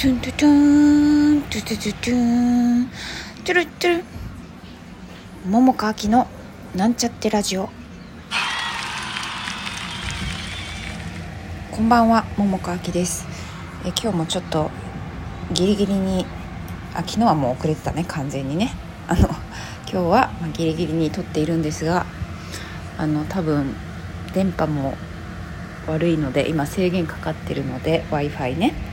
トゥントゥトゥーントゥトゥトゥトゥーントゥルトゥル。桃佳明のなんちゃってラジオ。こんばんは桃佳明です。え今日もちょっとギリギリにあ昨日はもう遅れてたね完全にね。あの今日はまあギリギリに撮っているんですがあの多分電波も悪いので今制限かかってるので w i f i ね。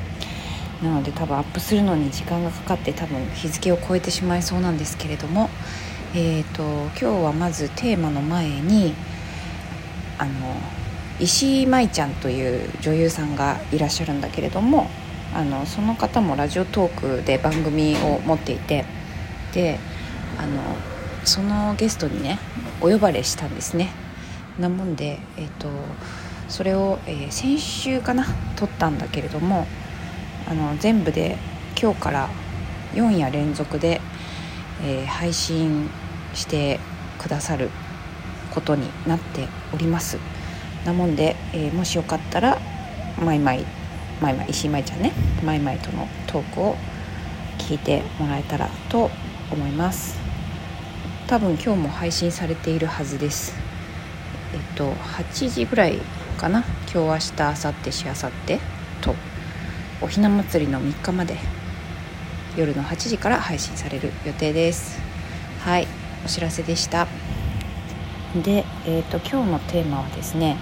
なので多分アップするのに時間がかかって多分日付を超えてしまいそうなんですけれども、えーと、今日はまずテーマの前にあの石井舞ちゃんという女優さんがいらっしゃるんだけれどもあのその方もラジオトークで番組を持っていてであのそのゲストにねお呼ばれしたんですね。なもんで、えーと、それを、えー、先週かな撮ったんだけれどもあの全部で今日から4夜連続で、えー、配信してくださることになっております。なもんで、えー、もしよかったらマイマイマイマイ石井舞ちゃんねマイマイとのトークを聞いてもらえたらと思います。多分今日も配信されているはずです。えっと8時ぐらいかな？今日明日明後日しあさって。おひな祭りの3日まで夜の8時から配信される予定です。はいお知らせでした。で、えーと、今日のテーマはですね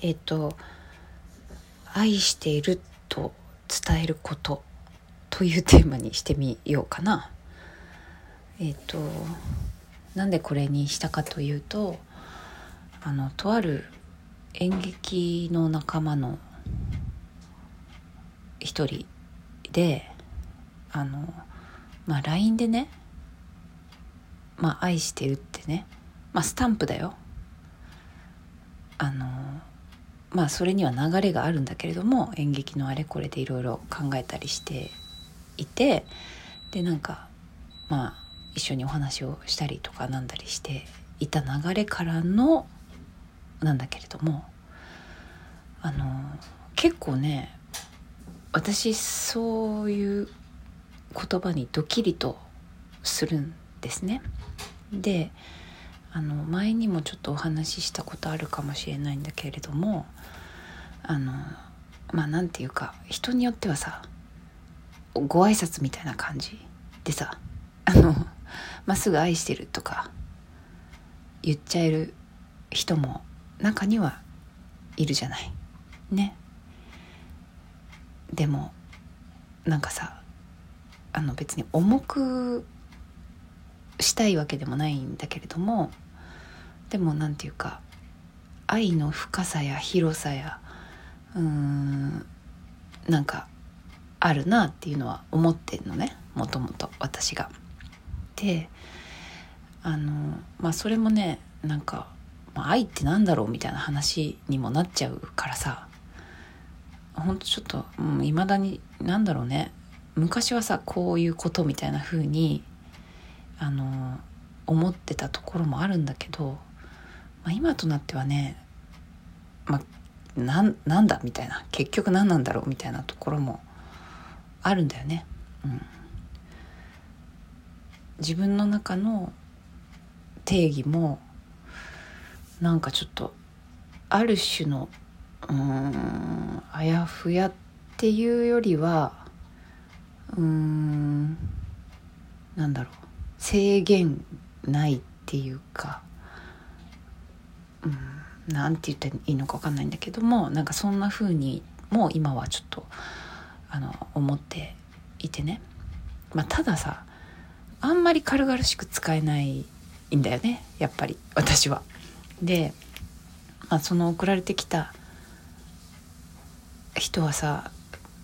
えっ、ー、と「愛している」と伝えることというテーマにしてみようかな。えっ、ー、となんでこれにしたかというとあのとある演劇の仲間の一人であのまあ LINE でね「まあ愛してる」ってねまあスタンプだよ。あのまあそれには流れがあるんだけれども演劇のあれこれでいろいろ考えたりしていてでなんかまあ一緒にお話をしたりとかなんだりしていた流れからのなんだけれどもあの結構ね私そういう言葉にドキリとするんですね。であの前にもちょっとお話ししたことあるかもしれないんだけれどもあのまあなんていうか人によってはさご挨拶みたいな感じでさあのまっすぐ愛してるとか言っちゃえる人も中にはいるじゃない。ね。でもなんかさあの別に重くしたいわけでもないんだけれどもでも何て言うか愛の深さや広さやうーんなんかあるなっていうのは思ってんのね。もともと私が。であのまあそれもねなんか、まあ、愛ってなんだろうみたいな話にもなっちゃうからさ。ほんとちょっといま、うん、だになんだろうね。昔はさこういうことみたいな風にあの思ってたところもあるんだけど、まあ、今となってはね、まあ、ななんだみたいな結局何なんだろうみたいなところもあるんだよね。うん、自分の中の定義もなんかちょっとある種のうんあやふやっていうよりはうんなんだろう制限ないっていうかうんなんて言ったらいいのか分かんないんだけどもなんかそんな風にもう今はちょっとあの思っていてね、まあ、たださあんまり軽々しく使えないんだよねやっぱり私は。で、まあ、その送られてきた人はさ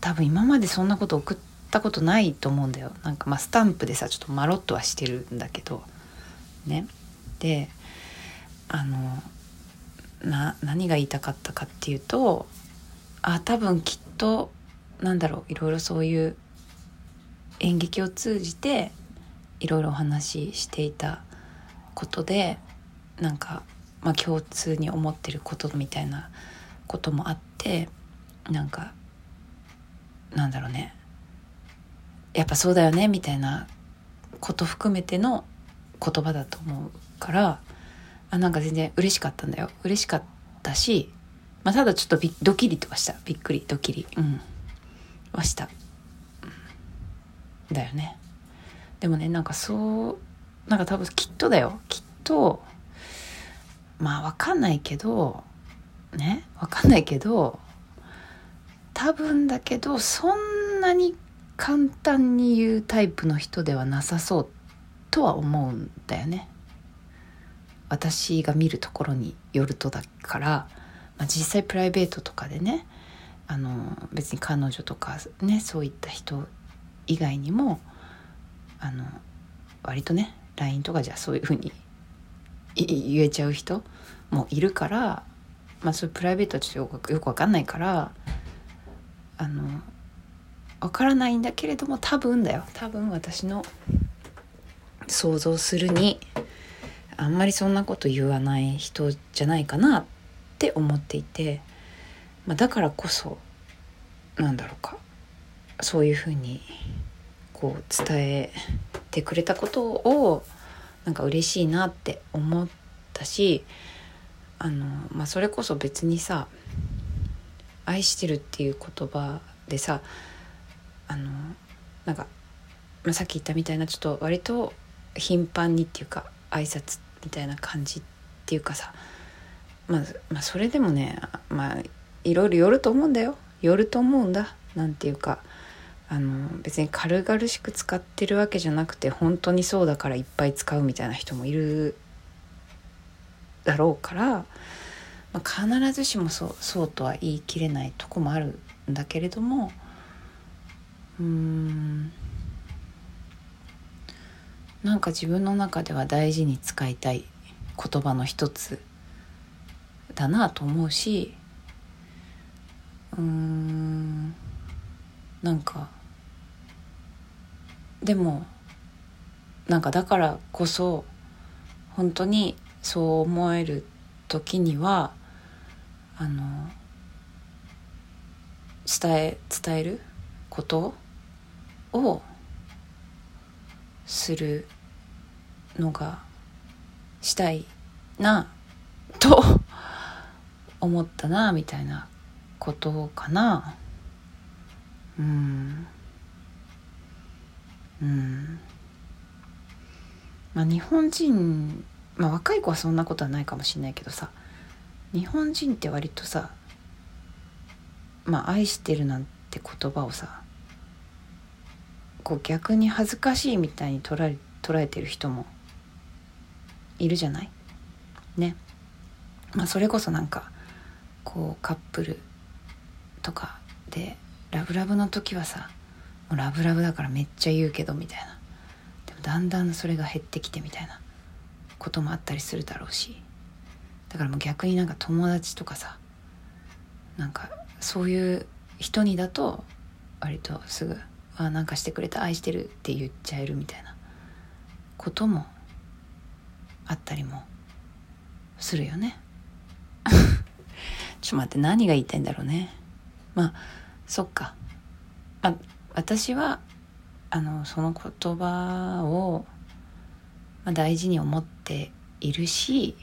多分今までそんなこと送ったことないと思うんだよ。なんかまあスタンプでさちょっとマロッとはしてるんだけどね。であのな何が言いたかったかっていうとあ多分きっとなんだろういろいろそういう演劇を通じていろいろお話ししていたことでなんか、まあ、共通に思ってることみたいなこともあってなんかなんだろうね。やっぱそうだよねみたいなこと含めての言葉だと思うからあなんか全然嬉しかったんだよ。嬉しかったし、まあ、ただちょっとびドキリとはした。びっくり。ドキリ。うん。はした、だよね。でもねなんかそうなんか多分きっとだよ。きっとまあわかんないけどねわかんないけど多分だけどそんなに簡単に言うタイプの人ではなさそうとは思うんだよね。私が見るところによるとだから、まあ、実際プライベートとかでねあの別に彼女とかねそういった人以外にもあの割とね LINE とかじゃそういうふうに言えちゃう人もいるからまあそういうプライベートはちょっとよく分かんないからあの分からないんだけれども多分だよ。多分私の想像するにあんまりそんなこと言わない人じゃないかなって思っていて、まあ、だからこそなんだろうかそういうふうにこう伝えてくれたことをなんか嬉しいなって思ったしあの、まあ、それこそ別にさ「愛してる」っていう言葉でさあのなんか、まあ、さっき言ったみたいなちょっと割と頻繁にっていうか挨拶みたいな感じっていうかさ、まあ、まあそれでもねまあいろいろよると思うんだよ。よると思うんだ。なんていうか。あの別に軽々しく使ってるわけじゃなくて本当にそうだからいっぱい使うみたいな人もいるだろうから、まあ、必ずしもそうそうとは言い切れないとこもあるんだけれどもうんなんか自分の中では大事に使いたい言葉の一つだなと思うしうーんなんかでもなんかだからこそ本当にそう思える時にはあの伝え伝えることをするのがしたいなと思ったなみたいなことかなうんうん。まあ日本人まあ若い子はそんなことはないかもしれないけどさ日本人って割とさまあ愛してるなんて言葉をさこう逆に恥ずかしいみたいに捉え捉えてる人もいるじゃない？ね。まあそれこそなんかこうカップルとかでラブラブの時はさうラブラブだからめっちゃ言うけどみたいな。でもだんだんそれが減ってきてみたいなこともあったりするだろうし。だからもう逆になんか友達とかさなんかそういう人にだと割とすぐ「あなんかしてくれた愛してる」って言っちゃえるみたいなこともあったりもするよね。ちょっと待って何が言いたいんだろうね。まあそっか。あ私はあのその言葉を、ま、大事に思っているし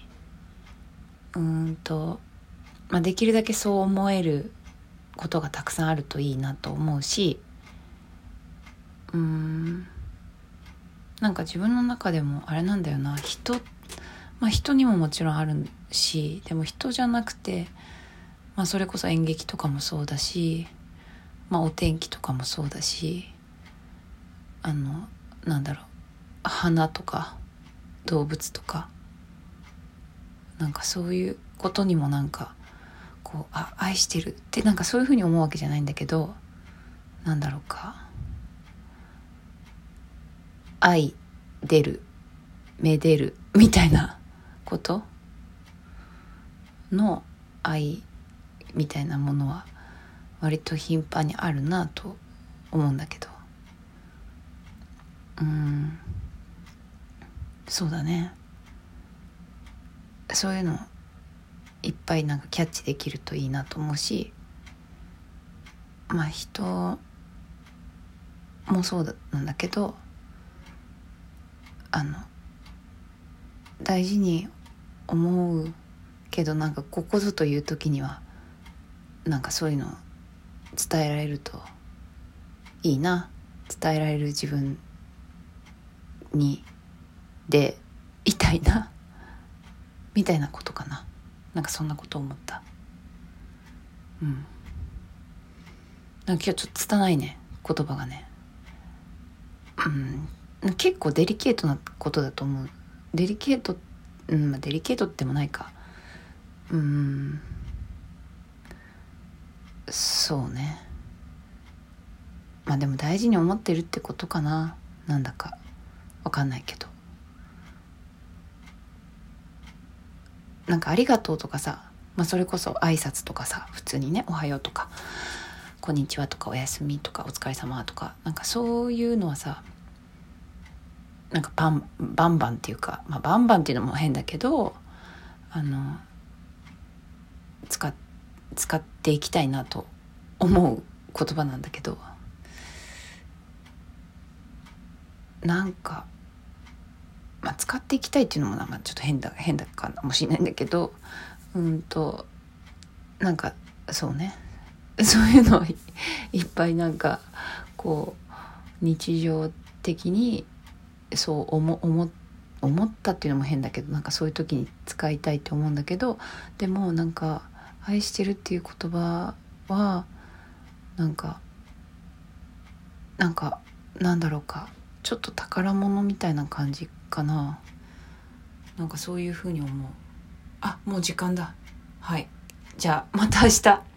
うんと、まあ、できるだけそう思えることがたくさんあるといいなと思うしうんなんか自分の中でもあれなんだよな。人まあ人にももちろんあるしでも人じゃなくて、まあ、それこそ演劇とかもそうだし、まあ、お天気とかもそうだしあのなんだろう花とか動物とかなんかそういうことにもなんかこうあ愛してるってなんかそういうふうに思うわけじゃないんだけどなんだろうか。愛出るめでるみたいなことの愛みたいなものは割と頻繁にあるなと思うんだけど。うん。そうだね。そういうのいっぱいなんかキャッチできるといいなと思うし。まあ人もそうなんだけど。あの大事に思うけどなんかここぞという時にはなんかそういうの伝えられるといいな。伝えられる自分にでいたいな。みたいなことかな。なんかそんなこと思った。うん。なんか今日ちょっと拙いね。言葉がね。うん。結構デリケートなことだと思う。デリケートうんまあデリケートってもないか。うん。そうね。まあでも大事に思ってるってことかな。なんだか。わかんないけど。なんか「ありがとう」とかさ、まあ、それこそ挨拶とかさ。普通にね「おはよう」とか「こんにちは」とか「おやすみ」とか「お疲れ様とか。なんかそういうのはさ。なんかバンバンバンっていうか、まあ、バンバンっていうのも変だけど。あの使使っていきたいなと思う言葉なんだけどなんか、まあ、使っていきたいっていうのもまあ、ちょっと変だ変だかもしれないんだけどうんとなんかそうね。そういうのをいっぱいなんかこう日常的にそう思思思ったっていうのも変だけどなんかそういう時に使いたいって思うんだけどでもなんか「愛してる」っていう言葉はなんかなんかなんだろうか。ちょっと宝物みたいな感じかな。なんかそういうふうに思う。あもう時間だ。はい。じゃあまた明日。